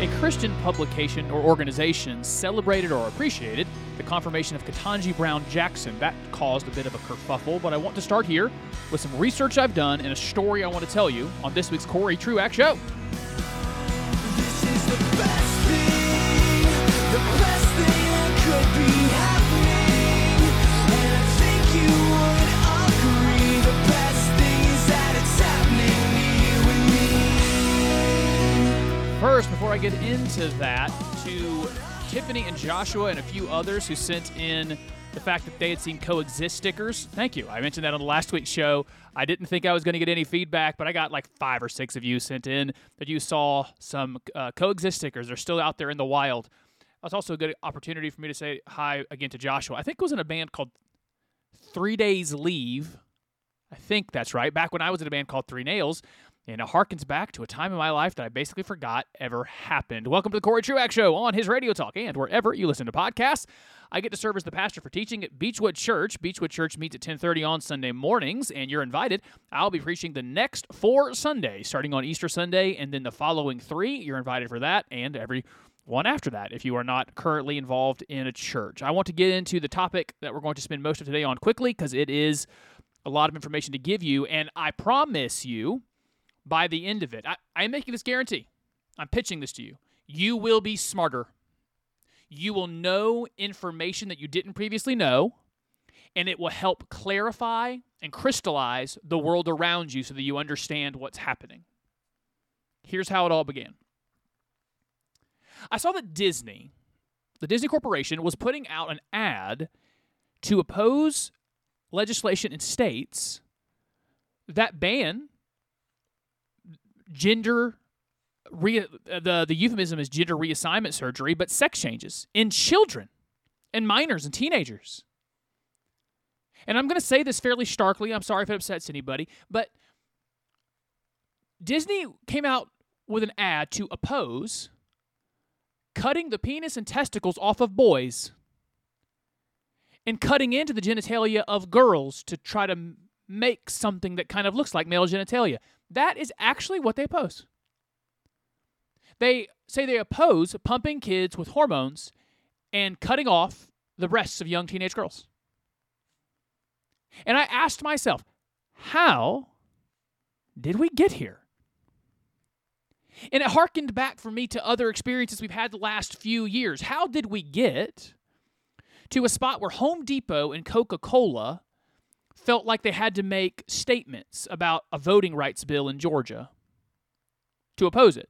A Christian publication or organization celebrated or appreciated the confirmation of Ketanji Brown Jackson. That caused a bit of a kerfuffle, but I want to start here with some research I've done and a story I want to tell you on this week's Corey Truax Show. First, before I get into that, to Tiffany and Joshua and a few others who sent in the fact that they had seen coexist stickers. Thank you. I mentioned that on the last week's show. I didn't think I was going to get any feedback, but I got like five or six of you sent in that you saw some uh, coexist stickers. They're still out there in the wild. That's also a good opportunity for me to say hi again to Joshua. I think it was in a band called Three Days Leave. I think that's right. Back when I was in a band called Three Nails, and it harkens back to a time in my life that I basically forgot ever happened. Welcome to the Corey Truax Show on his Radio Talk and wherever you listen to podcasts. I get to serve as the pastor for teaching at Beechwood Church. Beechwood Church meets at 10:30 on Sunday mornings, and you're invited. I'll be preaching the next four Sundays, starting on Easter Sunday, and then the following three. You're invited for that, and every one after that if you are not currently involved in a church. I want to get into the topic that we're going to spend most of today on quickly because it is a lot of information to give you, and I promise you by the end of it, I, I'm making this guarantee. I'm pitching this to you. You will be smarter. You will know information that you didn't previously know, and it will help clarify and crystallize the world around you so that you understand what's happening. Here's how it all began. I saw that Disney, the Disney Corporation, was putting out an ad to oppose legislation in states that ban gender re, uh, the the euphemism is gender reassignment surgery, but sex changes in children and minors and teenagers. And I'm going to say this fairly starkly. I'm sorry if it upsets anybody, but Disney came out with an ad to oppose cutting the penis and testicles off of boys and cutting into the genitalia of girls to try to make something that kind of looks like male genitalia. That is actually what they oppose. They say they oppose pumping kids with hormones and cutting off the breasts of young teenage girls. And I asked myself, how did we get here? And it harkened back for me to other experiences we've had the last few years. How did we get to a spot where Home Depot and Coca Cola felt like they had to make statements about a voting rights bill in Georgia to oppose it?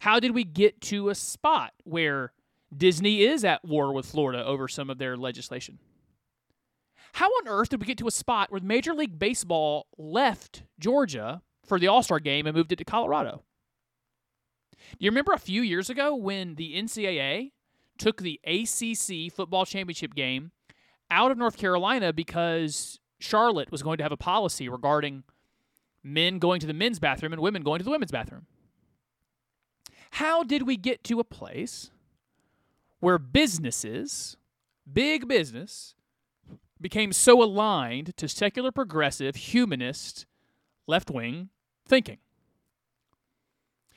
How did we get to a spot where Disney is at war with Florida over some of their legislation? How on earth did we get to a spot where Major League Baseball left Georgia for the All Star game and moved it to Colorado? Do you remember a few years ago when the NCAA took the ACC football championship game out of North Carolina because Charlotte was going to have a policy regarding men going to the men's bathroom and women going to the women's bathroom? How did we get to a place where businesses, big business, became so aligned to secular progressive, humanist, left wing thinking?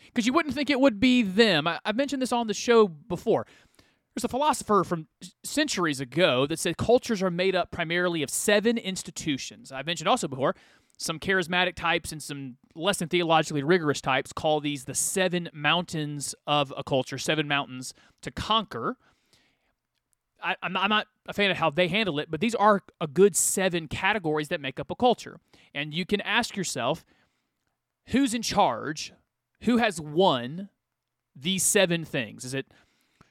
Because you wouldn't think it would be them. I, I've mentioned this on the show before. There's a philosopher from centuries ago that said cultures are made up primarily of seven institutions. I've mentioned also before some charismatic types and some less than theologically rigorous types call these the seven mountains of a culture, seven mountains to conquer. I, I'm, not, I'm not a fan of how they handle it, but these are a good seven categories that make up a culture. And you can ask yourself who's in charge? Who has won these seven things? Is it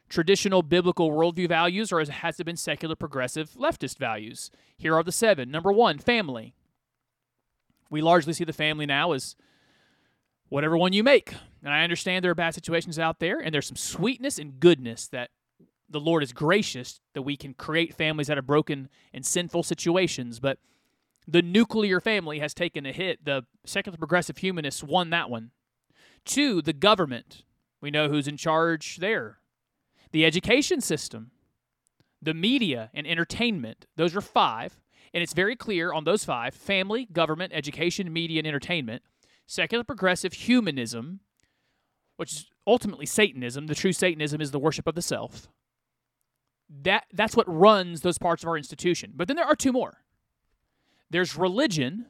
traditional biblical worldview values or has it been secular progressive leftist values? Here are the seven. Number one, family. We largely see the family now as whatever one you make. And I understand there are bad situations out there, and there's some sweetness and goodness that the Lord is gracious that we can create families out of broken and sinful situations. But the nuclear family has taken a hit. The secular progressive humanists won that one. Two, the government. We know who's in charge there. The education system, the media, and entertainment. Those are five. And it's very clear on those five family, government, education, media, and entertainment. Secular progressive humanism which is ultimately Satanism. The true Satanism is the worship of the self. That that's what runs those parts of our institution. But then there are two more. There's religion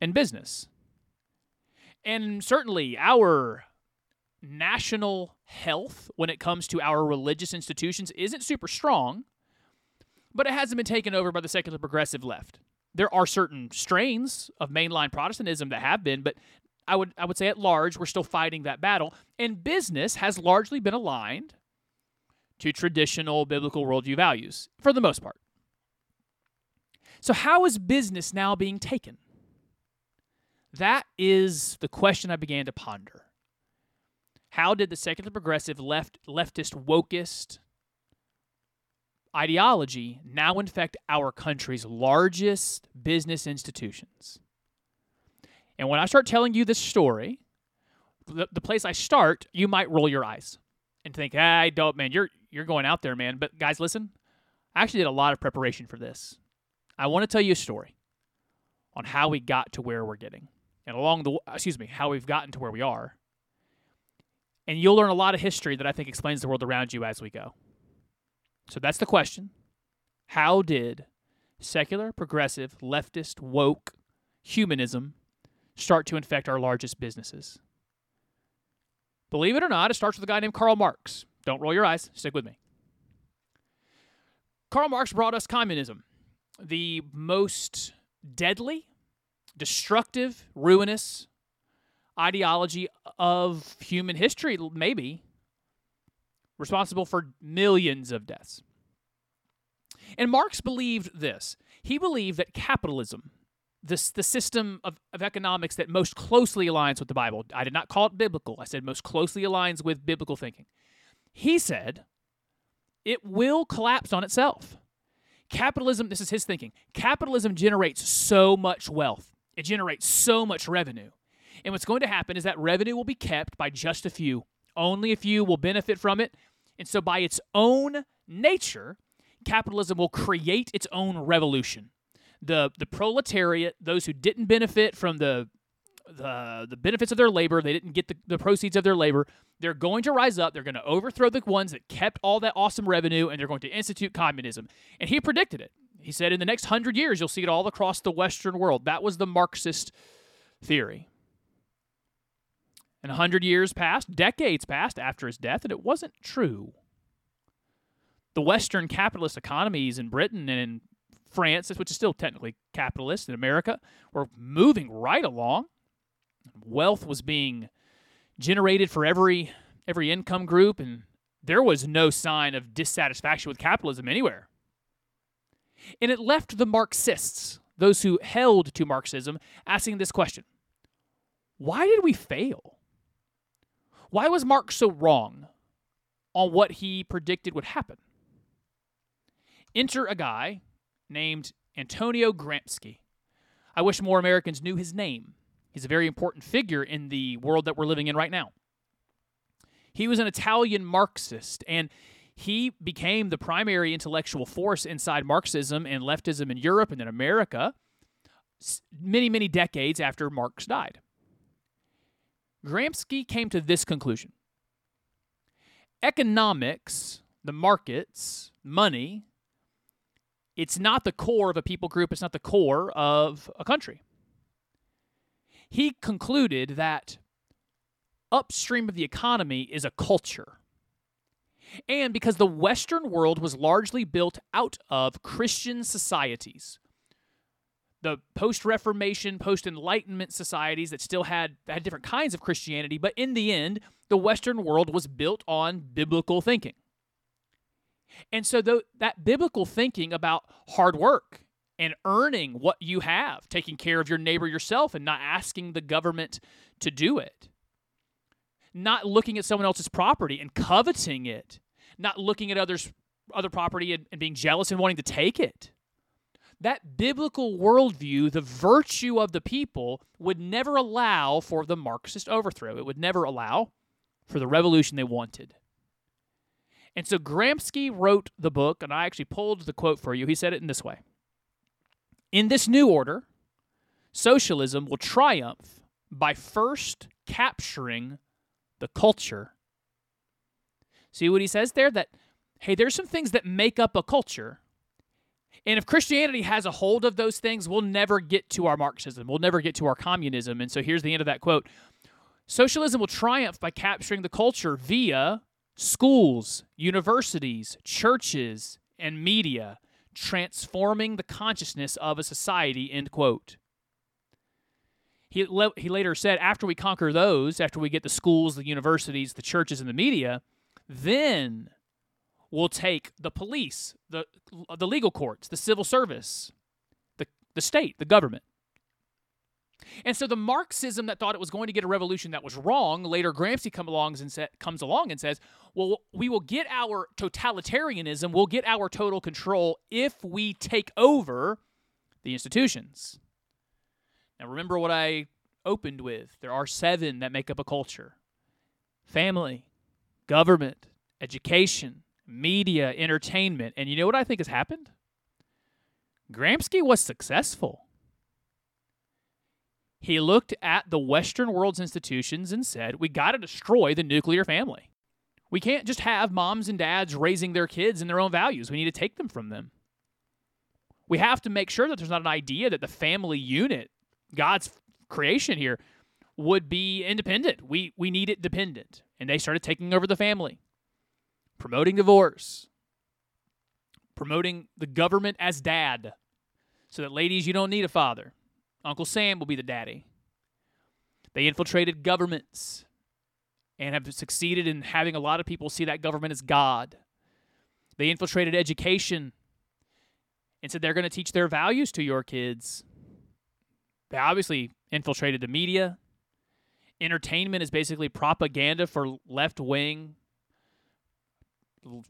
and business. And certainly our national health when it comes to our religious institutions isn't super strong, but it hasn't been taken over by the secular progressive left. There are certain strains of mainline Protestantism that have been, but I would I would say at large we're still fighting that battle. And business has largely been aligned to traditional biblical worldview values for the most part. So how is business now being taken? That is the question I began to ponder. How did the secular progressive left leftist wokist ideology now infect our country's largest business institutions? And when I start telling you this story, the, the place I start, you might roll your eyes and think, "Ah, I don't, man. You're you're going out there, man." But guys, listen. I actually did a lot of preparation for this. I want to tell you a story on how we got to where we're getting, and along the excuse me, how we've gotten to where we are. And you'll learn a lot of history that I think explains the world around you as we go. So that's the question. How did secular, progressive, leftist, woke humanism start to infect our largest businesses? Believe it or not, it starts with a guy named Karl Marx. Don't roll your eyes, stick with me. Karl Marx brought us communism, the most deadly, destructive, ruinous ideology of human history, maybe, responsible for millions of deaths. And Marx believed this. He believed that capitalism, this the system of, of economics that most closely aligns with the Bible. I did not call it biblical. I said most closely aligns with biblical thinking. He said it will collapse on itself. Capitalism, this is his thinking. Capitalism generates so much wealth. It generates so much revenue. And what's going to happen is that revenue will be kept by just a few. Only a few will benefit from it. And so by its own nature, capitalism will create its own revolution the the proletariat, those who didn't benefit from the the the benefits of their labor, they didn't get the, the proceeds of their labor, they're going to rise up, they're going to overthrow the ones that kept all that awesome revenue, and they're going to institute communism. And he predicted it. He said in the next hundred years, you'll see it all across the Western world. That was the Marxist theory. And a hundred years passed, decades passed after his death, and it wasn't true. The Western capitalist economies in Britain and in France, which is still technically capitalist in America, were moving right along. Wealth was being generated for every every income group, and there was no sign of dissatisfaction with capitalism anywhere. And it left the Marxists, those who held to Marxism, asking this question Why did we fail? Why was Marx so wrong on what he predicted would happen? Enter a guy named Antonio Gramsci. I wish more Americans knew his name. He's a very important figure in the world that we're living in right now. He was an Italian Marxist, and he became the primary intellectual force inside Marxism and leftism in Europe and in America many, many decades after Marx died. Gramsci came to this conclusion economics, the markets, money, it's not the core of a people group, it's not the core of a country. He concluded that upstream of the economy is a culture. And because the Western world was largely built out of Christian societies, the post Reformation, post Enlightenment societies that still had, had different kinds of Christianity, but in the end, the Western world was built on biblical thinking. And so th- that biblical thinking about hard work and earning what you have, taking care of your neighbor yourself and not asking the government to do it, not looking at someone else's property and coveting it, not looking at others other property and, and being jealous and wanting to take it. That biblical worldview, the virtue of the people, would never allow for the Marxist overthrow. It would never allow for the revolution they wanted. And so Gramsci wrote the book, and I actually pulled the quote for you. He said it in this way In this new order, socialism will triumph by first capturing the culture. See what he says there? That, hey, there's some things that make up a culture. And if Christianity has a hold of those things, we'll never get to our Marxism. We'll never get to our communism. And so here's the end of that quote Socialism will triumph by capturing the culture via schools, universities, churches, and media, transforming the consciousness of a society, end quote. He, le- he later said, after we conquer those, after we get the schools, the universities, the churches, and the media, then we'll take the police, the, the legal courts, the civil service, the, the state, the government. And so the Marxism that thought it was going to get a revolution that was wrong, later Gramsci come along and sa- comes along and says, well, we will get our totalitarianism, we'll get our total control if we take over the institutions. Now, remember what I opened with. There are seven that make up a culture family, government, education, media, entertainment. And you know what I think has happened? Gramsci was successful. He looked at the Western world's institutions and said, we got to destroy the nuclear family. We can't just have moms and dads raising their kids in their own values. We need to take them from them. We have to make sure that there's not an idea that the family unit, God's creation here, would be independent. We we need it dependent. And they started taking over the family, promoting divorce, promoting the government as dad. So that ladies, you don't need a father. Uncle Sam will be the daddy. They infiltrated governments and have succeeded in having a lot of people see that government as God. They infiltrated education and said they're going to teach their values to your kids. They obviously infiltrated the media. Entertainment is basically propaganda for left wing.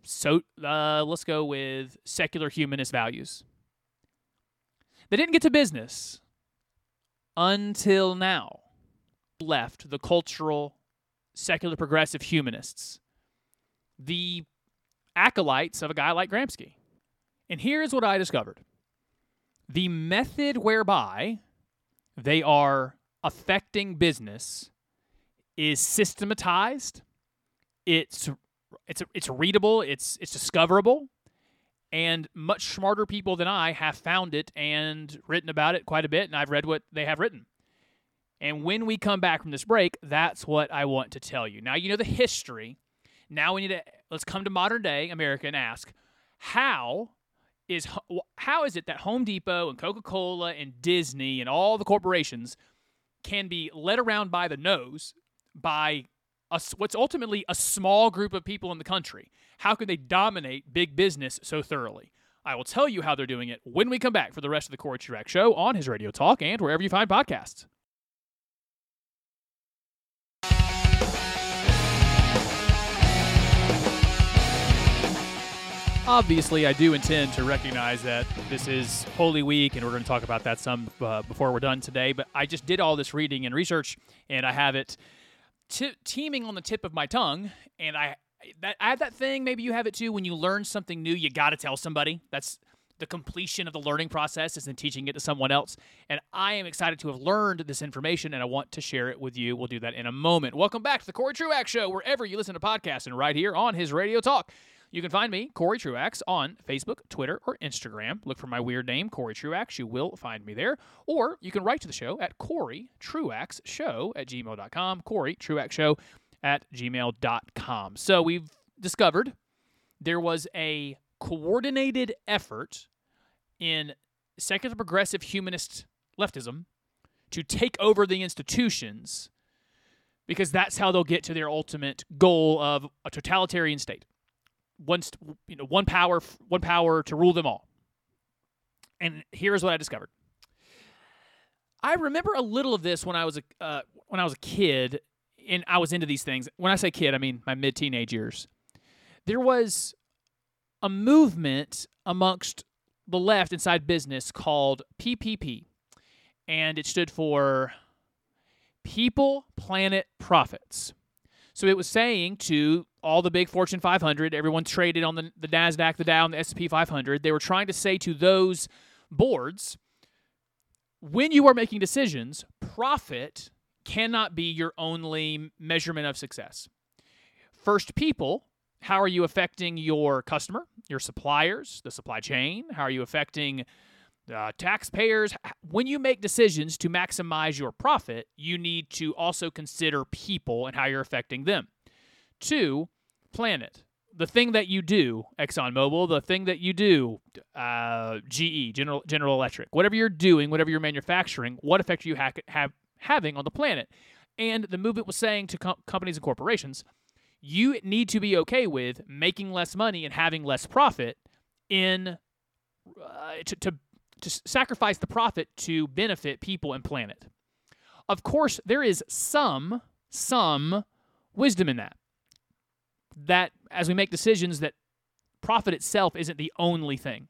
So uh, let's go with secular humanist values. They didn't get to business until now. Left the cultural, secular, progressive humanists, the acolytes of a guy like Gramsci. And here's what I discovered the method whereby they are affecting business is systematized. It's it's it's readable. It's it's discoverable, and much smarter people than I have found it and written about it quite a bit. And I've read what they have written. And when we come back from this break, that's what I want to tell you. Now you know the history. Now we need to let's come to modern day America and ask how is how is it that Home Depot and Coca-Cola and Disney and all the corporations can be led around by the nose by a, what's ultimately a small group of people in the country? How can they dominate big business so thoroughly? I will tell you how they're doing it when we come back for the rest of the Corey Truax Show on his Radio Talk and wherever you find podcasts. Obviously, I do intend to recognize that this is Holy Week, and we're going to talk about that some uh, before we're done today. But I just did all this reading and research, and I have it t- teeming on the tip of my tongue. And I that I have that thing. Maybe you have it too. When you learn something new, you got to tell somebody. That's the completion of the learning process is in teaching it to someone else. And I am excited to have learned this information and I want to share it with you. We'll do that in a moment. Welcome back to the Corey Truax Show, wherever you listen to podcasts and right here on his Radio Talk. You can find me, Corey Truax, on Facebook, Twitter, or Instagram. Look for my weird name, Corey Truax. You will find me there. Or you can write to the show at Corey Truax Show at gmail.com. Corey Truax Show at gmail.com. So we've discovered there was a coordinated effort in secular progressive humanist leftism to take over the institutions because that's how they'll get to their ultimate goal of a totalitarian state st- you know one power one power to rule them all. And here's what i discovered. I remember a little of this when i was a uh, when i was a kid and i was into these things. When i say kid i mean my mid teenage years. There was a movement amongst the left inside business called ppp and it stood for people planet profits so it was saying to all the big Fortune 500, everyone traded on the, the NASDAQ, the Dow, and the S&P 500. They were trying to say to those boards, when you are making decisions, profit cannot be your only measurement of success. First, people. How are you affecting your customer, your suppliers, the supply chain? How are you affecting uh, taxpayers? When you make decisions to maximize your profit, you need to also consider people and how you're affecting them. Two, planet. The thing that you do, ExxonMobil, the thing that you do, uh, GE, General General Electric, whatever you're doing, whatever you're manufacturing, what effect are you ha- have having on the planet? And the movement was saying to com- companies and corporations, you need to be okay with making less money and having less profit in uh, to, to to sacrifice the profit to benefit people and planet. Of course, there is some some wisdom in that. That as we make decisions that profit itself isn't the only thing.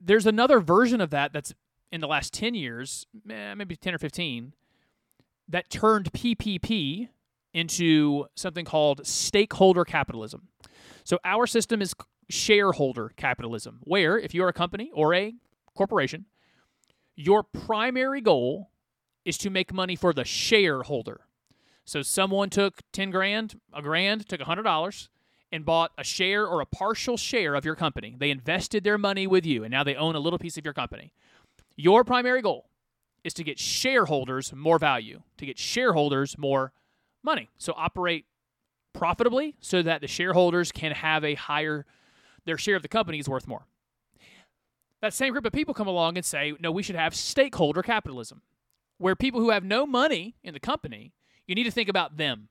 There's another version of that that's in the last 10 years, eh, maybe 10 or 15, that turned PPP into something called stakeholder capitalism. So our system is shareholder capitalism, where if you're a company or a corporation, your primary goal is to make money for the shareholder. So someone took 10 grand, a grand, took $100 and bought a share or a partial share of your company. They invested their money with you and now they own a little piece of your company. Your primary goal is to get shareholders more value, to get shareholders more money. So operate profitably so that the shareholders can have a higher their share of the company is worth more. That same group of people come along and say, "No, we should have stakeholder capitalism." Where people who have no money in the company, you need to think about them.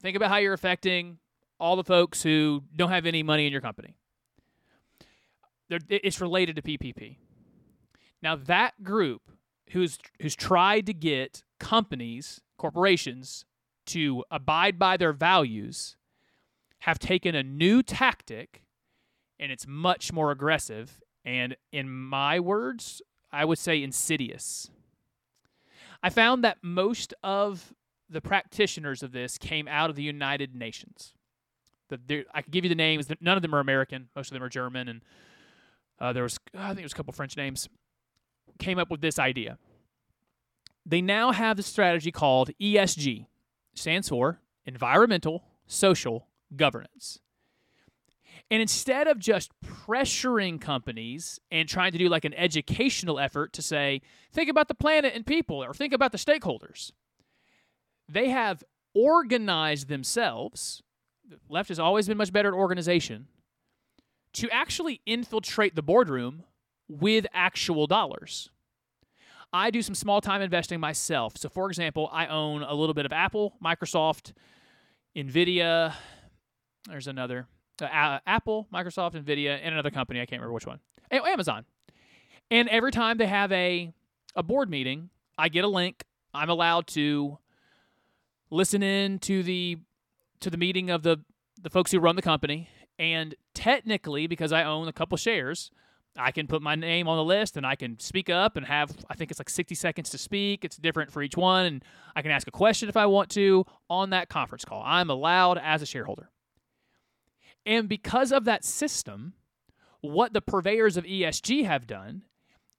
Think about how you're affecting all the folks who don't have any money in your company. They're, it's related to PPP. Now that group who's who's tried to get companies, corporations to abide by their values have taken a new tactic and it's much more aggressive and in my words, I would say insidious. I found that most of the practitioners of this came out of the United Nations. The, I can give you the names. None of them are American. Most of them are German, and uh, there was I think there was a couple French names. Came up with this idea. They now have the strategy called ESG, stands for Environmental Social Governance. And instead of just pressuring companies and trying to do like an educational effort to say, think about the planet and people, or think about the stakeholders, they have organized themselves. The left has always been much better at organization to actually infiltrate the boardroom with actual dollars. I do some small time investing myself. So, for example, I own a little bit of Apple, Microsoft, Nvidia. There's another uh, Apple, Microsoft, Nvidia, and another company. I can't remember which one. Amazon. And every time they have a a board meeting, I get a link. I'm allowed to listen in to the to the meeting of the the folks who run the company. And technically, because I own a couple shares, I can put my name on the list and I can speak up and have, I think it's like 60 seconds to speak. It's different for each one. And I can ask a question if I want to on that conference call. I'm allowed as a shareholder. And because of that system, what the purveyors of ESG have done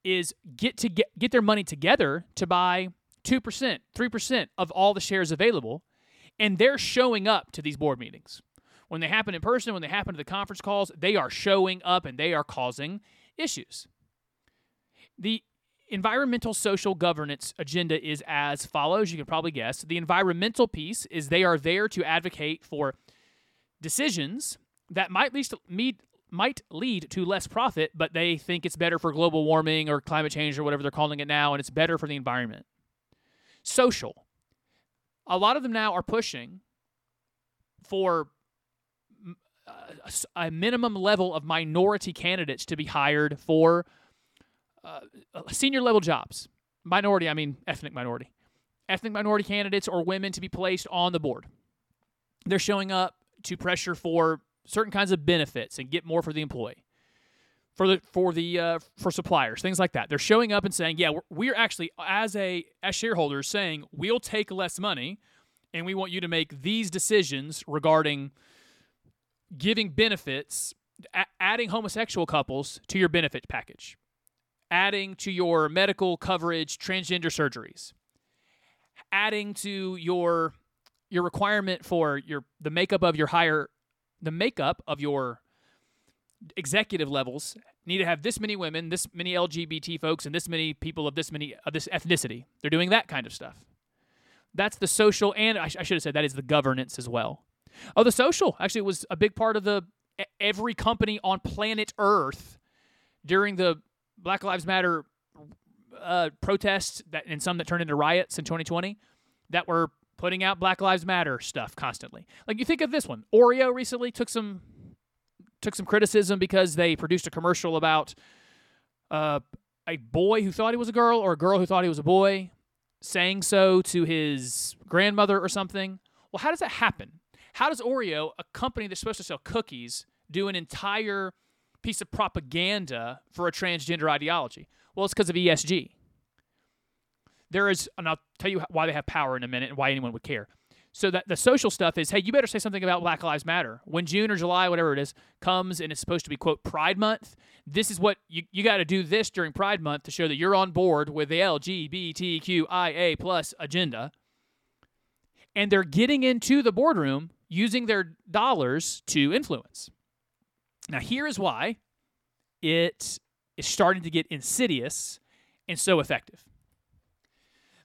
is get to get, get their money together to buy 2%, 3% of all the shares available. And they're showing up to these board meetings. When they happen in person, when they happen to the conference calls, they are showing up and they are causing issues. The environmental social governance agenda is as follows. You can probably guess. The environmental piece is they are there to advocate for decisions that might least meet might lead to less profit, but they think it's better for global warming or climate change or whatever they're calling it now, and it's better for the environment. Social. A lot of them now are pushing for uh, a minimum level of minority candidates to be hired for uh, senior level jobs. Minority, I mean ethnic minority. Ethnic minority candidates or women to be placed on the board. They're showing up to pressure for certain kinds of benefits and get more for the employee. For the for the uh, for suppliers, things like that. They're showing up and saying, "Yeah, we're, we're actually as a as shareholders saying we'll take less money, and we want you to make these decisions regarding giving benefits, a- adding homosexual couples to your benefit package, adding to your medical coverage transgender surgeries, adding to your your requirement for your the makeup of your higher the makeup of your executive levels need to have this many women, this many LGBT folks, and this many people of this many of this ethnicity. They're doing that kind of stuff. That's the social, and I, sh- I should have said that is the governance as well. Oh, the social actually was a big part of the every company on planet Earth during the Black Lives Matter uh, protests that and some that turned into riots in 2020 that were putting out Black Lives Matter stuff constantly. Like you think of this one, Oreo recently took some took some criticism because they produced a commercial about uh, a boy who thought he was a girl or a girl who thought he was a boy saying so to his grandmother or something. Well, how does that happen? How does Oreo, a company that's supposed to sell cookies, do an entire piece of propaganda for a transgender ideology? Well, it's because of ESG. There is, and I'll tell you why they have power in a minute and why anyone would care. So that the social stuff is, hey, you better say something about Black Lives Matter. When June or July, whatever it is, comes and it's supposed to be quote Pride Month, this is what you, you got to do this during Pride Month to show that you're on board with the LGBTQIA plus agenda. And they're getting into the boardroom using their dollars to influence. Now, here is why it is starting to get insidious and so effective.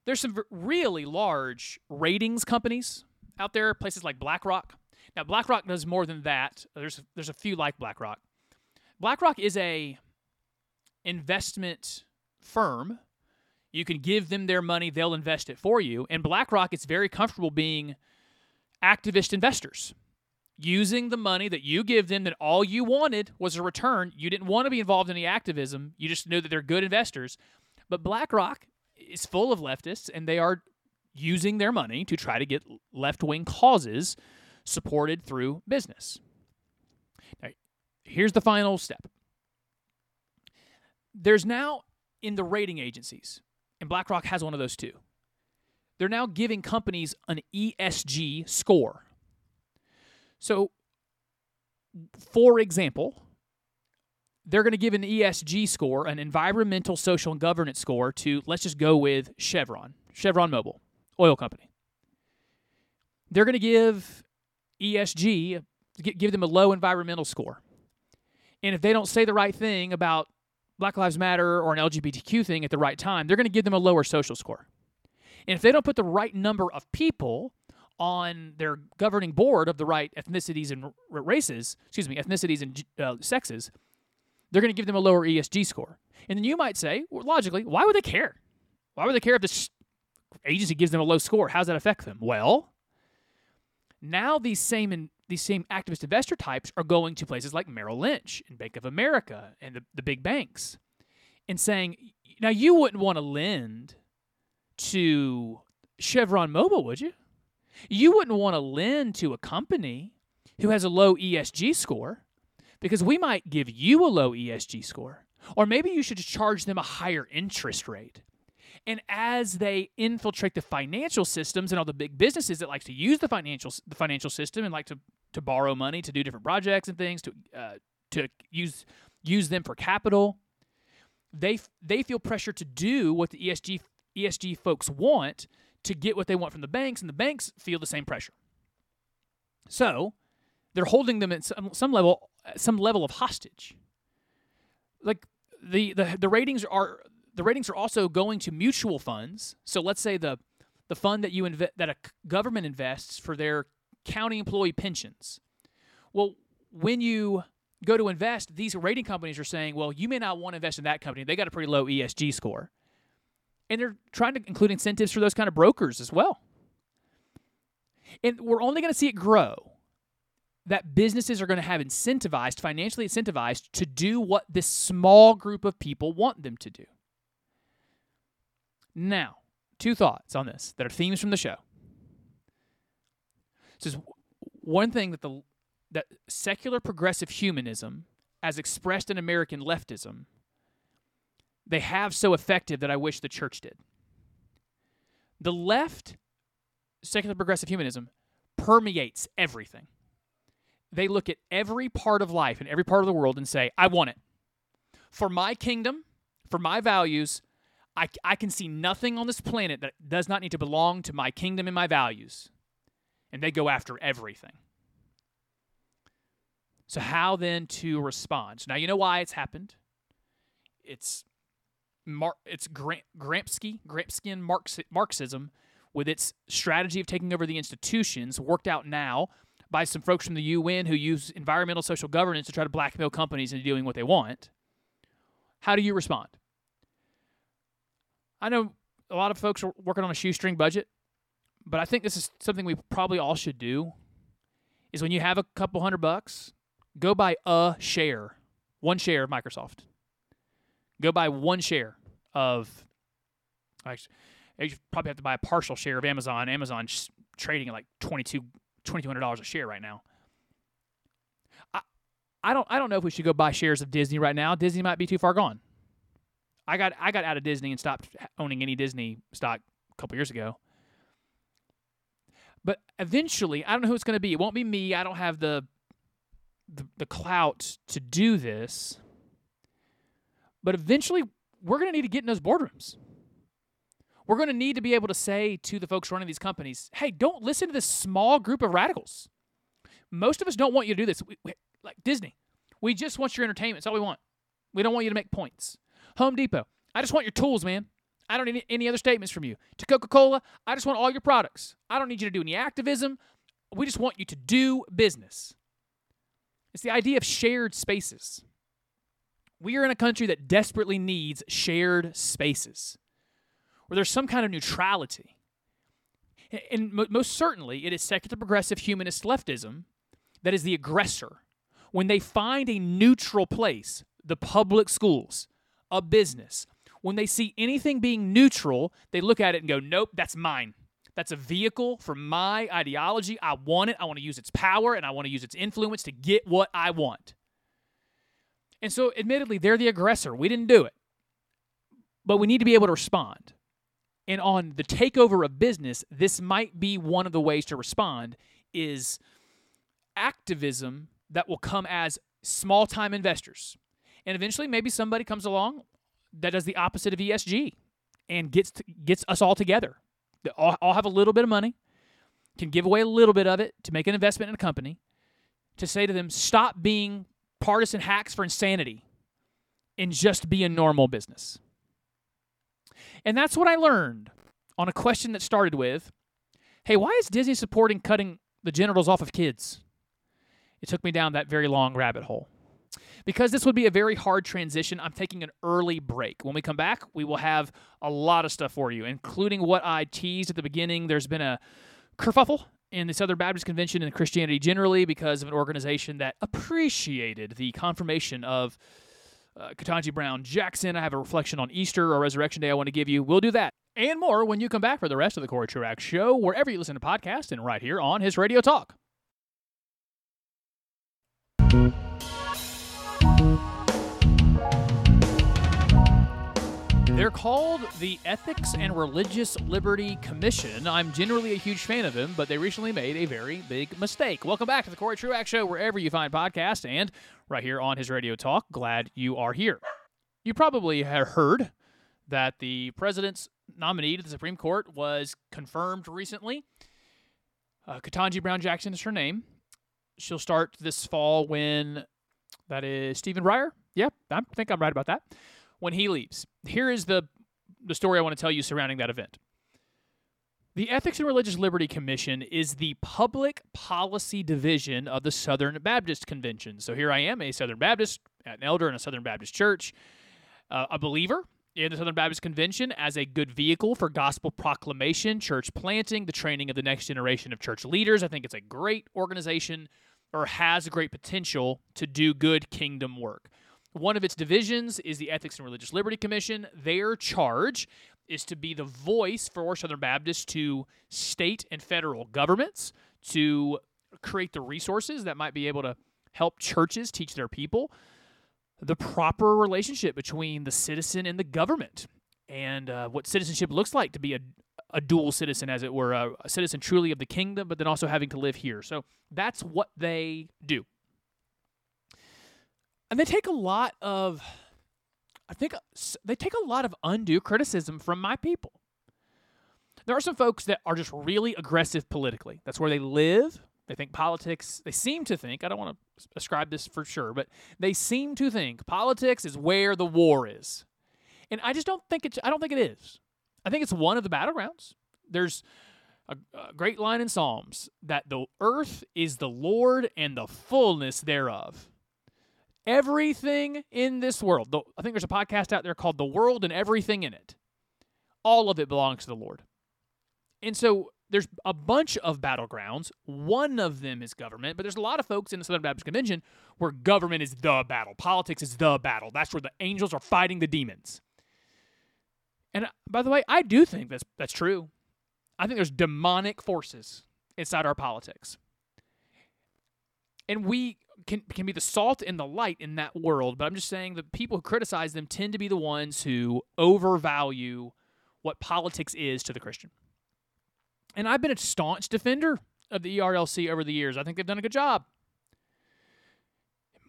There's some really large ratings companies out there, places like BlackRock. Now, BlackRock does more than that. There's there's a few like BlackRock. BlackRock is a investment firm. You can give them their money, they'll invest it for you. And BlackRock is very comfortable being activist investors using the money that you give them that all you wanted was a return. You didn't want to be involved in any activism. You just knew that they're good investors. But BlackRock is full of leftists and they are using their money to try to get left-wing causes supported through business. Now, here's the final step. There's now in the rating agencies, and BlackRock has one of those too. They're now giving companies an ESG score. So, for example, they're going to give an ESG score, an environmental, social, and governance score to, let's just go with Chevron, Chevron Mobile, oil company. They're going to give ESG, give them a low environmental score. And if they don't say the right thing about Black Lives Matter or an LGBTQ thing at the right time, they're going to give them a lower social score. And if they don't put the right number of people on their governing board of the right ethnicities and races, excuse me, ethnicities and uh, sexes, they're going to give them a lower ESG score. And then you might say, well, logically, why would they care? Why would they care if this agency gives them a low score? How does that affect them? Well, now these same in, these same activist investor types are going to places like Merrill Lynch and Bank of America and the, the big banks and saying, now you wouldn't want to lend to Chevron Mobile, would you? You wouldn't want to lend to a company who has a low ESG score because we might give you a low ESG score. Or maybe you should charge them a higher interest rate. And as they infiltrate the financial systems and all the big businesses that like to use the financial the financial system and like to, to borrow money to do different projects and things to uh, to use use them for capital, they they feel pressure to do what the ESG ESG folks want to get what they want from the banks, and the banks feel the same pressure. So they're holding them at some, some level some level of hostage. Like the, the the ratings are the ratings are also going to mutual funds. So let's say the the fund that you inve- that a government invests for their county employee pensions. Well, when you go to invest, these rating companies are saying, well, you may not want to invest in that company. They got a pretty low ESG score. And they're trying to include incentives for those kind of brokers as well. And we're only going to see it grow that businesses are going to have incentivized, financially incentivized, to do what this small group of people want them to do. Now, two thoughts on this that are themes from the show. This is one thing that the that secular progressive humanism, as expressed in American leftism, they have so effective that I wish the church did. The left, secular progressive humanism, permeates everything. They look at every part of life and every part of the world and say, I want it. For my kingdom, for my values, I, I can see nothing on this planet that does not need to belong to my kingdom and my values. And they go after everything. So, how then to respond? Now you know why it's happened. It's Mar- it's Gra- Gramsci, Gramscian Marx- Marxism, with its strategy of taking over the institutions, worked out now by some folks from the UN who use environmental social governance to try to blackmail companies into doing what they want. How do you respond? I know a lot of folks are working on a shoestring budget, but I think this is something we probably all should do. Is when you have a couple hundred bucks, go buy a share, one share of Microsoft. Go buy one share of. Actually, you probably have to buy a partial share of Amazon. Amazon's trading at like 22 $2,200 a share right now. I, I don't I don't know if we should go buy shares of Disney right now. Disney might be too far gone. I got I got out of Disney and stopped owning any Disney stock a couple years ago. But eventually, I don't know who it's going to be. It won't be me. I don't have the, the the clout to do this. But eventually, we're going to need to get in those boardrooms. We're going to need to be able to say to the folks running these companies, hey, don't listen to this small group of radicals. Most of us don't want you to do this. We, we, like Disney, we just want your entertainment. That's all we want. We don't want you to make points. Home Depot, I just want your tools, man. I don't need any other statements from you. To Coca Cola, I just want all your products. I don't need you to do any activism. We just want you to do business. It's the idea of shared spaces. We are in a country that desperately needs shared spaces where there's some kind of neutrality. And most certainly, it is secular progressive humanist leftism that is the aggressor. When they find a neutral place, the public schools, a business, when they see anything being neutral, they look at it and go, nope, that's mine. That's a vehicle for my ideology. I want it. I want to use its power and I want to use its influence to get what I want. And so, admittedly, they're the aggressor. We didn't do it. But we need to be able to respond. And on the takeover of business, this might be one of the ways to respond is activism that will come as small time investors. And eventually maybe somebody comes along that does the opposite of ESG and gets to, gets us all together. They all, all have a little bit of money, can give away a little bit of it to make an investment in a company, to say to them, stop being partisan hacks for insanity and just be a normal business. And that's what I learned on a question that started with Hey, why is Disney supporting cutting the genitals off of kids? It took me down that very long rabbit hole. Because this would be a very hard transition, I'm taking an early break. When we come back, we will have a lot of stuff for you, including what I teased at the beginning. There's been a kerfuffle in the Southern Baptist Convention and Christianity generally because of an organization that appreciated the confirmation of uh, Ketanji Brown Jackson. I have a reflection on Easter or Resurrection Day I want to give you. We'll do that and more when you come back for the rest of the Corey Truax Show, wherever you listen to podcasts and right here on his Radio Talk. They're called the Ethics and Religious Liberty Commission. I'm generally a huge fan of them, but they recently made a very big mistake. Welcome back to the Corey Truax Show, wherever you find podcasts, and right here on his Radio Talk. Glad you are here. You probably have heard that the president's nominee to the Supreme Court was confirmed recently. Uh, Ketanji Brown Jackson is her name. She'll start this fall when that is Stephen Breyer. Yeah, I think I'm right about that. When he leaves, here is the the story I want to tell you surrounding that event. The Ethics and Religious Liberty Commission is the public policy division of the Southern Baptist Convention. So here I am, a Southern Baptist, an elder in a Southern Baptist church, uh, a believer in the Southern Baptist Convention as a good vehicle for gospel proclamation, church planting, the training of the next generation of church leaders. I think it's a great organization or has great potential to do good kingdom work. One of its divisions is the Ethics and Religious Liberty Commission. Their charge is to be the voice for Southern Baptists to state and federal governments to create the resources that might be able to help churches teach their people the proper relationship between the citizen and the government and uh, what citizenship looks like to be a, a dual citizen, as it were, a, a citizen truly of the kingdom, but then also having to live here. So that's what they do. And they take a lot of I think they take a lot of undue criticism from my people. There are some folks that are just really aggressive politically. That's where they live. They think politics, they seem to think, I don't want to ascribe this for sure, but they seem to think politics is where the war is. And I just don't think it's I don't think it is. I think it's one of the battlegrounds. There's a, a great line in Psalms that the earth is the Lord and the fullness thereof. Everything in this world, the, I think there's a podcast out there called The World and Everything in It. All of it belongs to the Lord. And so there's a bunch of battlegrounds. One of them is government, but there's a lot of folks in the Southern Baptist Convention where government is the battle, politics is the battle. That's where the angels are fighting the demons. And uh, by the way, I do think that's that's true. I think there's demonic forces inside our politics. And we can can be the salt and the light in that world, but I'm just saying the people who criticize them tend to be the ones who overvalue what politics is to the Christian. And I've been a staunch defender of the ERLC over the years. I think they've done a good job.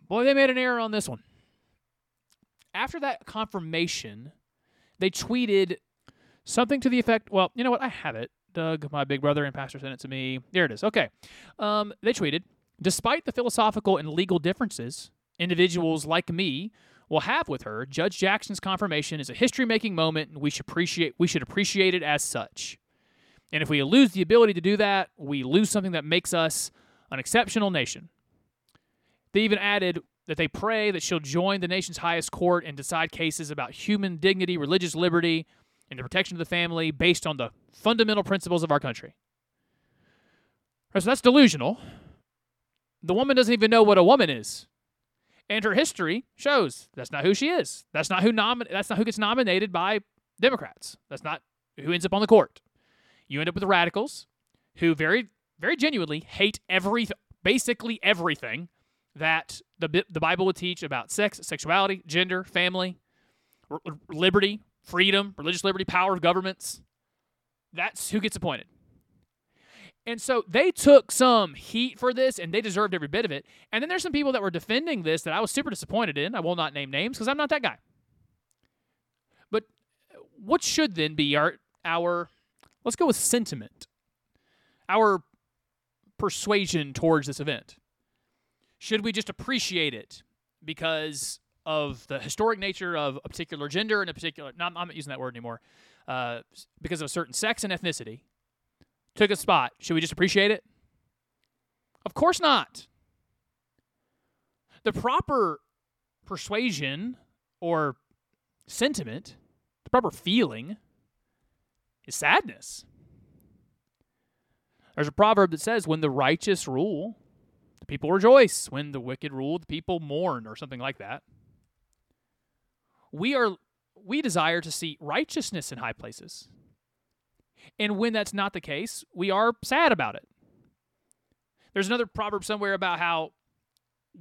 Boy, they made an error on this one. After that confirmation, they tweeted something to the effect well, you know what? I have it. Doug, my big brother and pastor, sent it to me. There it is. Okay. Um, they tweeted Despite the philosophical and legal differences individuals like me will have with her, Judge Jackson's confirmation is a history making moment and we should appreciate we should appreciate it as such. And if we lose the ability to do that, we lose something that makes us an exceptional nation. They even added that they pray that she'll join the nation's highest court and decide cases about human dignity, religious liberty, and the protection of the family based on the fundamental principles of our country. So that's delusional. The woman doesn't even know what a woman is. And her history shows that's not who she is. That's not who nomin- that's not who gets nominated by Democrats. That's not who ends up on the court. You end up with the radicals who very very genuinely hate every basically everything that the the Bible would teach about sex, sexuality, gender, family, r- liberty, freedom, religious liberty, power of governments. That's who gets appointed. And so they took some heat for this and they deserved every bit of it. And then there's some people that were defending this that I was super disappointed in. I will not name names because I'm not that guy. But what should then be our our let's go with sentiment. Our persuasion towards this event. Should we just appreciate it because of the historic nature of a particular gender and a particular no, I'm not using that word anymore. Uh, because of a certain sex and ethnicity took a spot. Should we just appreciate it? Of course not. The proper persuasion or sentiment, the proper feeling, is sadness. There's a proverb that says, when the righteous rule, the people rejoice. When the wicked rule, the people mourn, or something like that. We are we desire to see righteousness in high places. And when that's not the case, we are sad about it. There's another proverb somewhere about how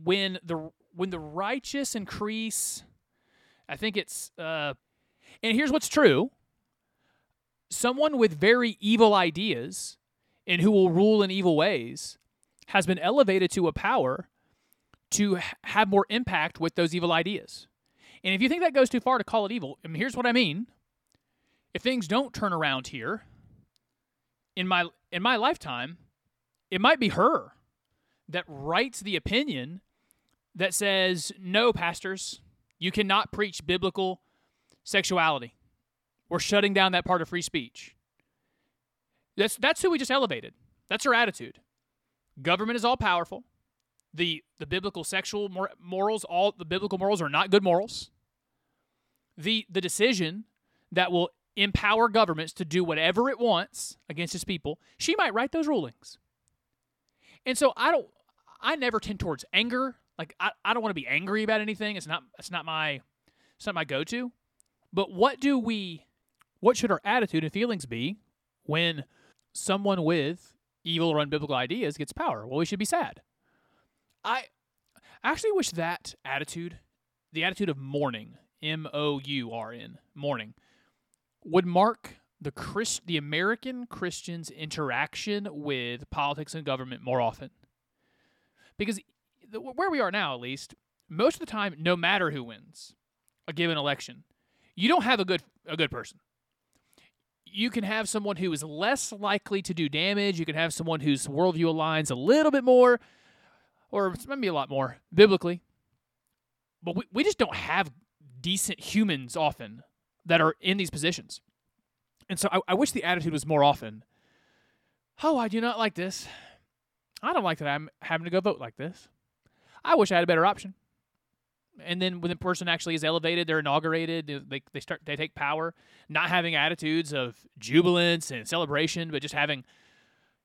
when the when the righteous increase, I think it's uh and here's what's true. Someone with very evil ideas and who will rule in evil ways has been elevated to a power to have more impact with those evil ideas. And if you think that goes too far to call it evil, I mean, here's what I mean. If things don't turn around here, in my in my lifetime, it might be her that writes the opinion that says, "No, pastors, you cannot preach biblical sexuality. We're shutting down that part of free speech." That's that's who we just elevated. That's her attitude. Government is all powerful. The the biblical sexual mor- morals, all the biblical morals are not good morals. The the decision that will empower governments to do whatever it wants against its people, she might write those rulings. And so I don't I never tend towards anger. Like I, I don't want to be angry about anything. It's not it's not my it's not my go to. But what do we what should our attitude and feelings be when someone with evil or unbiblical ideas gets power? Well, we should be sad. I actually wish that attitude, the attitude of mourning, M O U R N, mourning, would mark the Christ, the American Christian's interaction with politics and government more often. Because where we are now, at least, most of the time, no matter who wins, a given election, you don't have a good a good person. You can have someone who is less likely to do damage. You can have someone whose worldview aligns a little bit more, or maybe a lot more biblically. But we, we just don't have decent humans often that are in these positions. And so I, I wish the attitude was more often. Oh, I do not like this. I don't like that I'm having to go vote like this. I wish I had a better option. And then when the person actually is elevated, they're inaugurated, they, they start they take power, not having attitudes of jubilance and celebration, but just having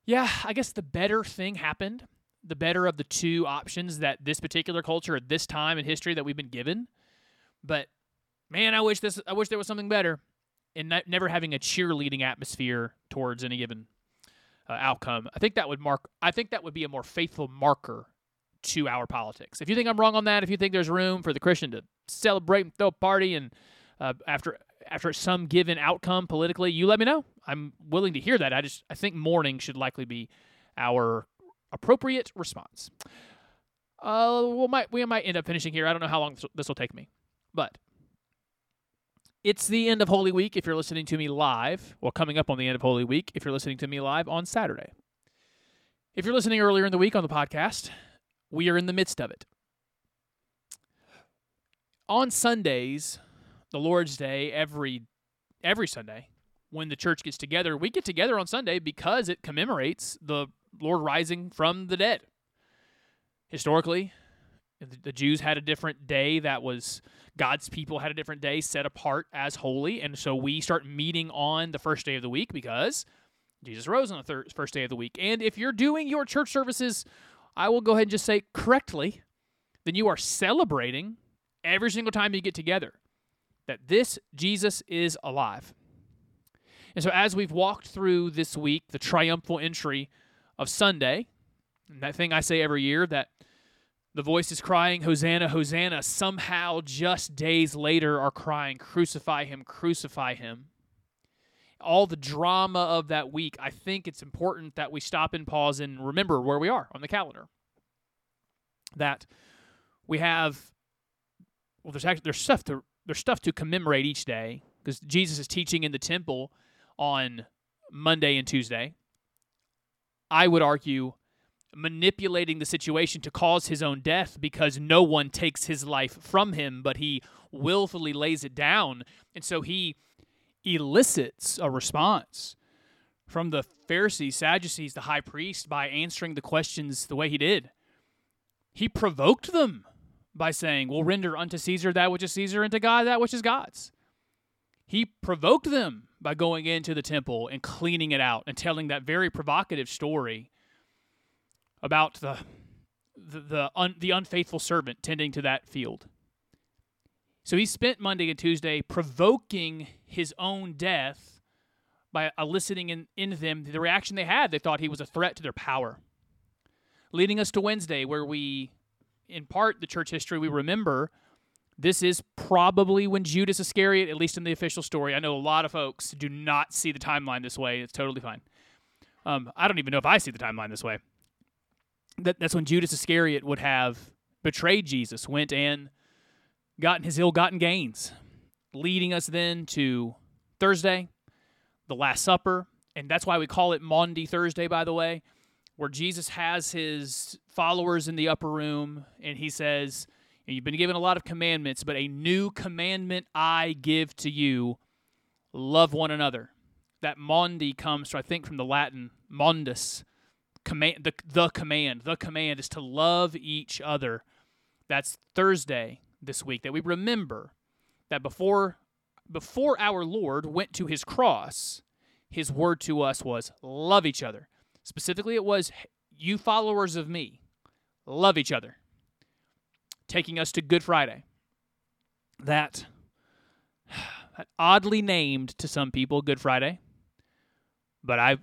yeah, I guess the better thing happened. The better of the two options that this particular culture at this time in history that we've been given. But man, I wish this I wish there was something better in not, never having a cheerleading atmosphere towards any given uh, outcome. I think that would mark. I think that would be a more faithful marker to our politics. If you think I'm wrong on that, if you think there's room for the Christian to celebrate and throw a party and uh, after after some given outcome politically, you let me know. I'm willing to hear that. I just I think mourning should likely be our appropriate response. Uh, we might we might end up finishing here. I don't know how long this will take me, but it's the end of Holy Week if you're listening to me live. Well, coming up on the end of Holy Week if you're listening to me live on Saturday. If you're listening earlier in the week on the podcast, we are in the midst of it. On Sundays, the Lord's Day, every every Sunday, when the church gets together, we get together on Sunday because it commemorates the Lord rising from the dead. Historically, the Jews had a different day that was God's people had a different day set apart as holy. And so we start meeting on the first day of the week because Jesus rose on the third, first day of the week. And if you're doing your church services, I will go ahead and just say correctly, then you are celebrating every single time you get together that this Jesus is alive. And so as we've walked through this week, the triumphal entry of Sunday, and that thing I say every year that the voices crying, Hosanna, Hosanna, somehow just days later are crying, Crucify him, crucify him. All the drama of that week, I think it's important that we stop and pause and remember where we are on the calendar. That we have, well, there's actually there's stuff to there's stuff to commemorate each day because Jesus is teaching in the temple on Monday and Tuesday. I would argue manipulating the situation to cause his own death because no one takes his life from him, but he willfully lays it down. And so he elicits a response from the Pharisees, Sadducees, the high priest by answering the questions the way he did. He provoked them by saying, We'll render unto Caesar that which is Caesar, and to God that which is God's. He provoked them by going into the temple and cleaning it out and telling that very provocative story about the the the, un, the unfaithful servant tending to that field. So he spent Monday and Tuesday provoking his own death by eliciting in, in them the reaction they had. They thought he was a threat to their power. Leading us to Wednesday, where we, in part, the church history, we remember this is probably when Judas Iscariot, at least in the official story, I know a lot of folks do not see the timeline this way. It's totally fine. Um, I don't even know if I see the timeline this way that that's when Judas Iscariot would have betrayed Jesus, went and gotten his ill-gotten gains, leading us then to Thursday, the Last Supper, and that's why we call it Maundy Thursday, by the way, where Jesus has his followers in the upper room, and he says, "You've been given a lot of commandments, but a new commandment I give to you: love one another." That Maundy comes, I think, from the Latin "mondus," command the the command the command is to love each other. That's thursday this week that we remember that before before our lord went to his cross his word to us was love each other. Specifically it was you followers of me love each other. Taking us to good friday. That, that oddly named to some people good friday but i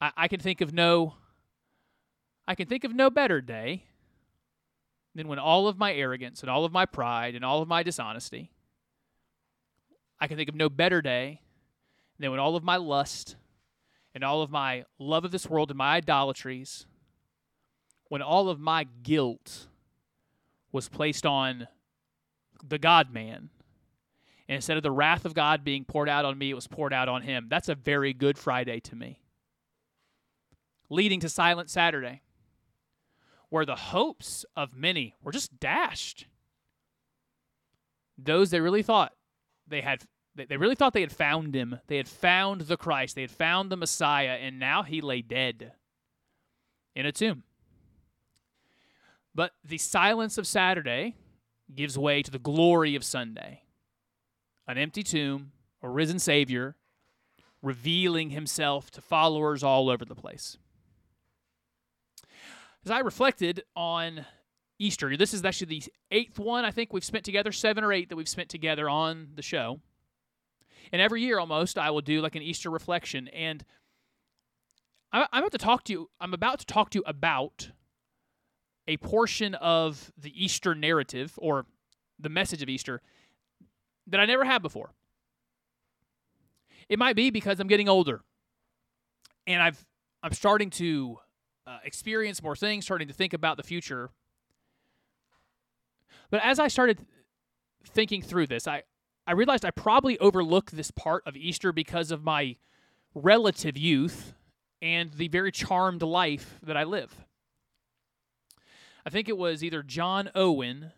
I, I can think of no I can think of no better day than when all of my arrogance and all of my pride and all of my dishonesty I can think of no better day than when all of my lust and all of my love of this world and my idolatries when all of my guilt was placed on the God man. And instead of the wrath of God being poured out on me, it was poured out on him. That's a very good Friday to me. Leading to Silent Saturday, where the hopes of many were just dashed. Those that really thought they had they really thought they had found him. They had found the Christ. They had found the Messiah, and now he lay dead in a tomb. But the silence of Saturday gives way to the glory of Sunday. An empty tomb, a risen Savior, revealing himself to followers all over the place. As I reflected on Easter, this is actually the eighth one I think we've spent together, seven or eight that we've spent together on the show. And every year almost, I will do like an Easter reflection. And I'm about to talk to you. I'm about to talk to you about a portion of the Easter narrative or the message of Easter that I never had before. It might be because I'm getting older, and I've I'm starting to uh, experience more things, starting to think about the future. But as I started thinking through this, I I realized I probably overlooked this part of Easter because of my relative youth and the very charmed life that I live. I think it was either John Owen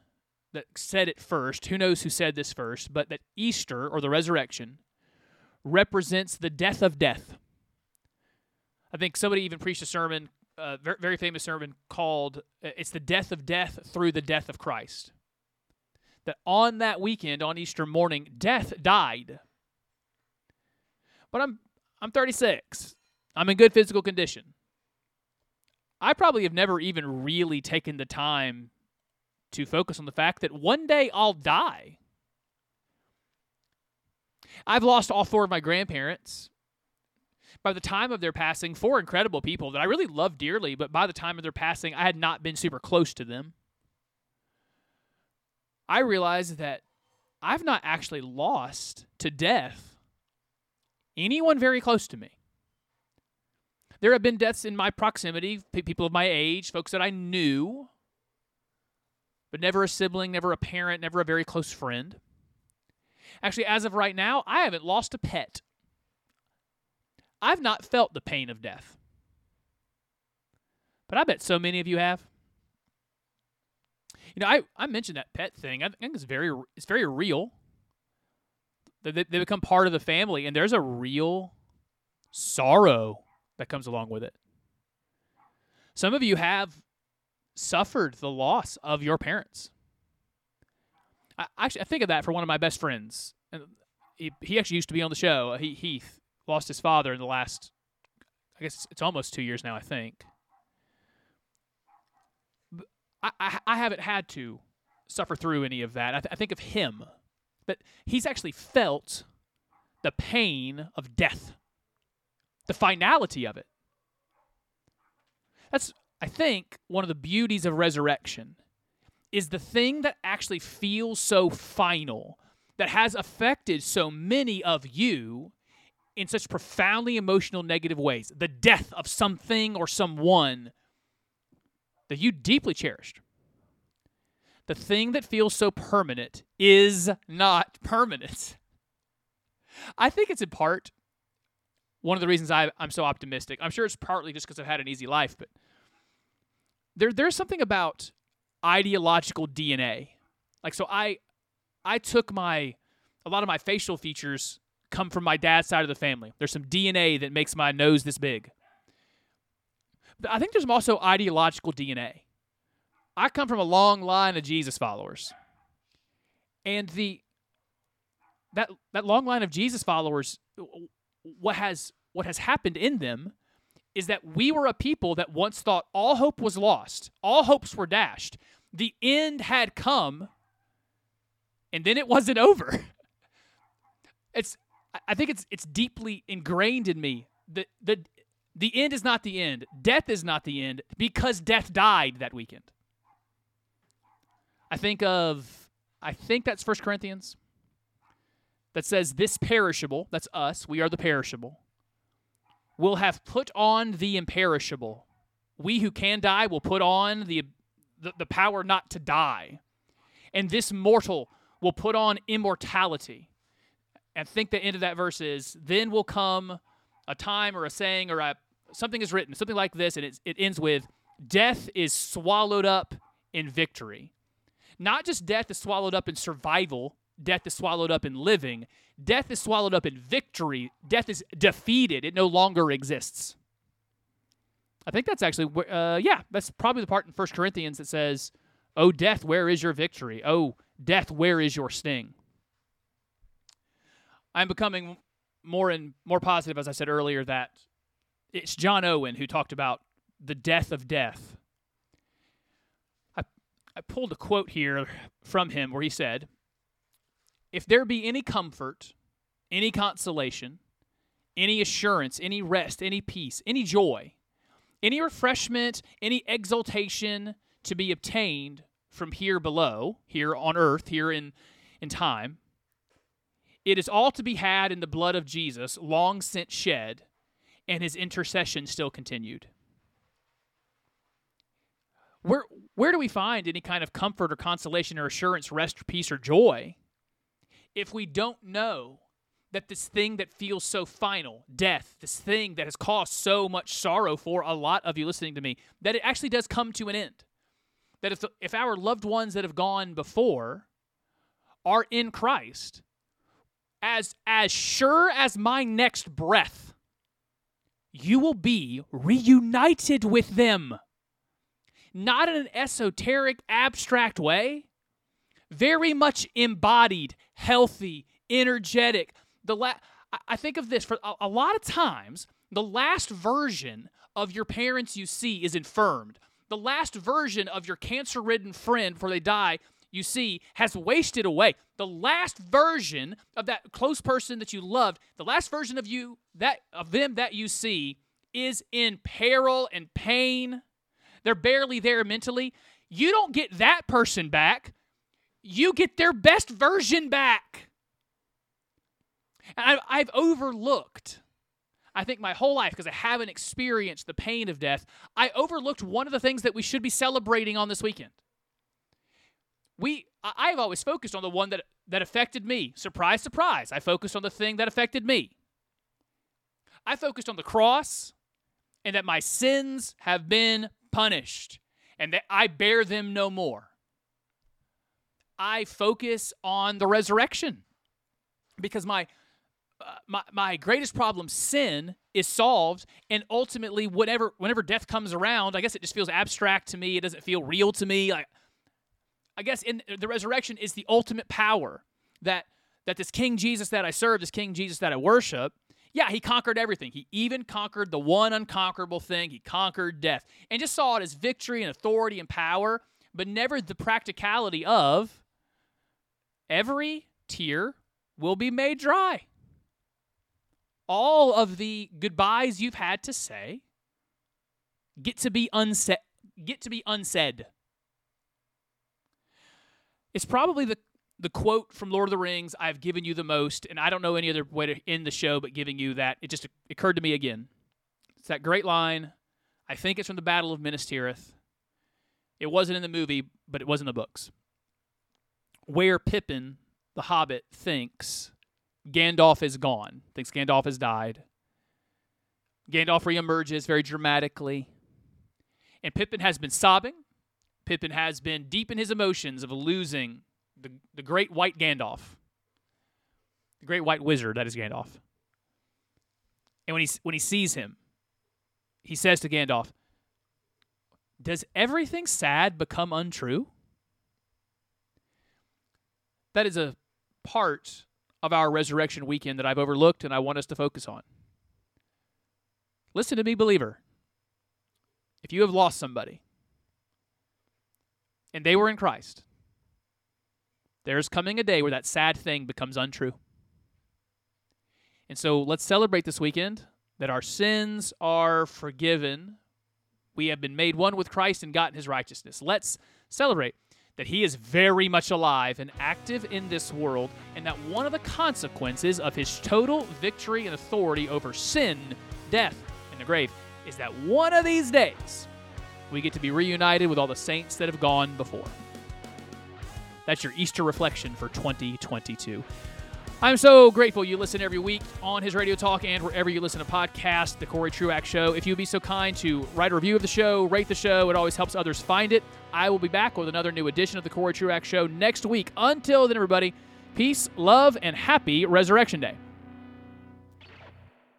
that said it first. Who knows who said this first? But that Easter or the resurrection represents the death of death. I think somebody even preached a sermon, a very, famous sermon called uh, "It's the death of death through the death of Christ." That on that weekend, on Easter morning, death died. But I'm I'm 36. I'm in good physical condition. I probably have never even really taken the time to focus on the fact that one day I'll die. I've lost all four of my grandparents. By the time of their passing, four incredible people that I really love dearly, but by the time of their passing, I had not been super close to them. I realized that I've not actually lost to death anyone very close to me. There have been deaths in my proximity, people of my age, folks that I knew, but never a sibling, never a parent, never a very close friend. Actually, as of right now, I haven't lost a pet. I've not felt the pain of death. But I bet so many of you have. You know, I, I mentioned that pet thing. I think it's very it's very real. They, they become part of the family, and there's a real sorrow that comes along with it. Some of you have suffered the loss of your parents. I actually I think of that for one of my best friends, and he, he actually used to be on the show. Uh, he Heath lost his father in the last, I guess it's almost two years now. I think. I I, haven't had to suffer through any of that. I, th- I think of him, but he's actually felt the pain of death, the finality of it. That's I think one of the beauties of resurrection is the thing that actually feels so final, that has affected so many of you in such profoundly emotional negative ways. The death of something or someone that you deeply cherished. The thing that feels so permanent is not permanent. I think it's in part one of the reasons I, I'm so optimistic. I'm sure it's partly just because I've had an easy life, but there there's something about ideological DNA. Like so I I took my a lot of my facial features come from my dad's side of the family. There's some DNA that makes my nose this big. But I think there's also ideological DNA. I come from a long line of Jesus followers. And the that that long line of Jesus followers what has what has happened in them is that we were a people that once thought all hope was lost, all hopes were dashed. The end had come, and then it wasn't over. It's I- think it's it's deeply ingrained in me. that the the end is not the end. Death is not the end because death died that weekend. I think of I think that's First Corinthians that says this perishable, that's us, we are the perishable will have put on the imperishable. We who can die will put on the, the, the power not to die. And this mortal will put on immortality. And think the end of that verse is, then will come a time or a saying or a, something is written, something like this, and it, it ends with, death is swallowed up in victory. Not just death is swallowed up in survival, death is swallowed up in living, death is swallowed up in victory, death is defeated, it no longer exists. I think that's actually, uh, yeah, that's probably the part in First Corinthians that says, Oh, death, where is your victory? Oh, death, where is your sting? I'm becoming more and more positive, as I said earlier, that it's John Owen who talked about the death of death. I, I pulled a quote here from him where he said, If there be any comfort, any consolation, any assurance, any rest, any peace, any joy, any refreshment, any exaltation to be obtained from here below, here on earth, here in, in time, it is all to be had in the blood of Jesus, long since shed, and his intercession still continued. Where, where do we find any kind of comfort or consolation or assurance, rest, peace, or joy if we don't know that this thing that feels so final, death, this thing that has caused so much sorrow for a lot of you listening to me, that it actually does come to an end? That if, if our loved ones that have gone before are in Christ, as as sure as my next breath, you will be reunited with them. Not in an esoteric, abstract way, very much embodied, healthy, energetic. The la- I- think of this for a, a lot of times, the last version of your parents you see is infirmed. The last version of your cancer ridden friend before they die you see has wasted away. The last version of that close person that you loved, the last version of you that of them that you see is in peril and pain. They're barely there mentally. You don't get that person back. You get their best version back. And I've overlooked, I think my whole life, because I haven't experienced the pain of death, I overlooked one of the things that we should be celebrating on this weekend we I've always focused on the one that that affected me. Surprise, surprise. I focused on the thing that affected me. I focused on the cross and that my sins have been punished and that I bear them no more. I focus on the resurrection because my uh, my, my greatest problem sin is solved and ultimately whatever whenever death comes around i guess it just feels abstract to me it doesn't feel real to me like I guess in the resurrection is the ultimate power that that this King Jesus that I serve, this King Jesus that I worship, yeah, he conquered everything. He even conquered the one unconquerable thing. He conquered death and just saw it as victory and authority and power, but never the practicality of every tear will be made dry. All of the goodbyes you've had to say get to be unsaid get to be unsaid. It's probably the the quote from Lord of the Rings I've given you the most, and I don't know any other way to end the show but giving you that. It just occurred to me again. It's that great line. I think it's from the Battle of Minas Tirith. It wasn't in the movie, but it was in the books. Where Pippin, the Hobbit, thinks Gandalf is gone, thinks Gandalf has died. Gandalf reemerges very dramatically, and Pippin has been sobbing. Pippin has been deep in his emotions of losing the, the great white Gandalf, the great white wizard that is Gandalf. And when he, when he sees him, he says to Gandalf, Does everything sad become untrue? That is a part of our resurrection weekend that I've overlooked and I want us to focus on. Listen to me, believer. If you have lost somebody, and they were in Christ, there's coming a day where that sad thing becomes untrue. And so let's celebrate this weekend that our sins are forgiven. We have been made one with Christ and gotten his righteousness. Let's celebrate that he is very much alive and active in this world, and that one of the consequences of his total victory and authority over sin, death, and the grave is that one of these days we get to be reunited with all the saints that have gone before. That's your Easter reflection for 2022. I'm so grateful you listen every week on his radio talk and wherever you listen to podcasts, The Corey Truax Show. If you'd be so kind to write a review of the show, rate the show, it always helps others find it. I will be back with another new edition of The Corey Truax Show next week. Until then, everybody, peace, love, and happy Resurrection Day.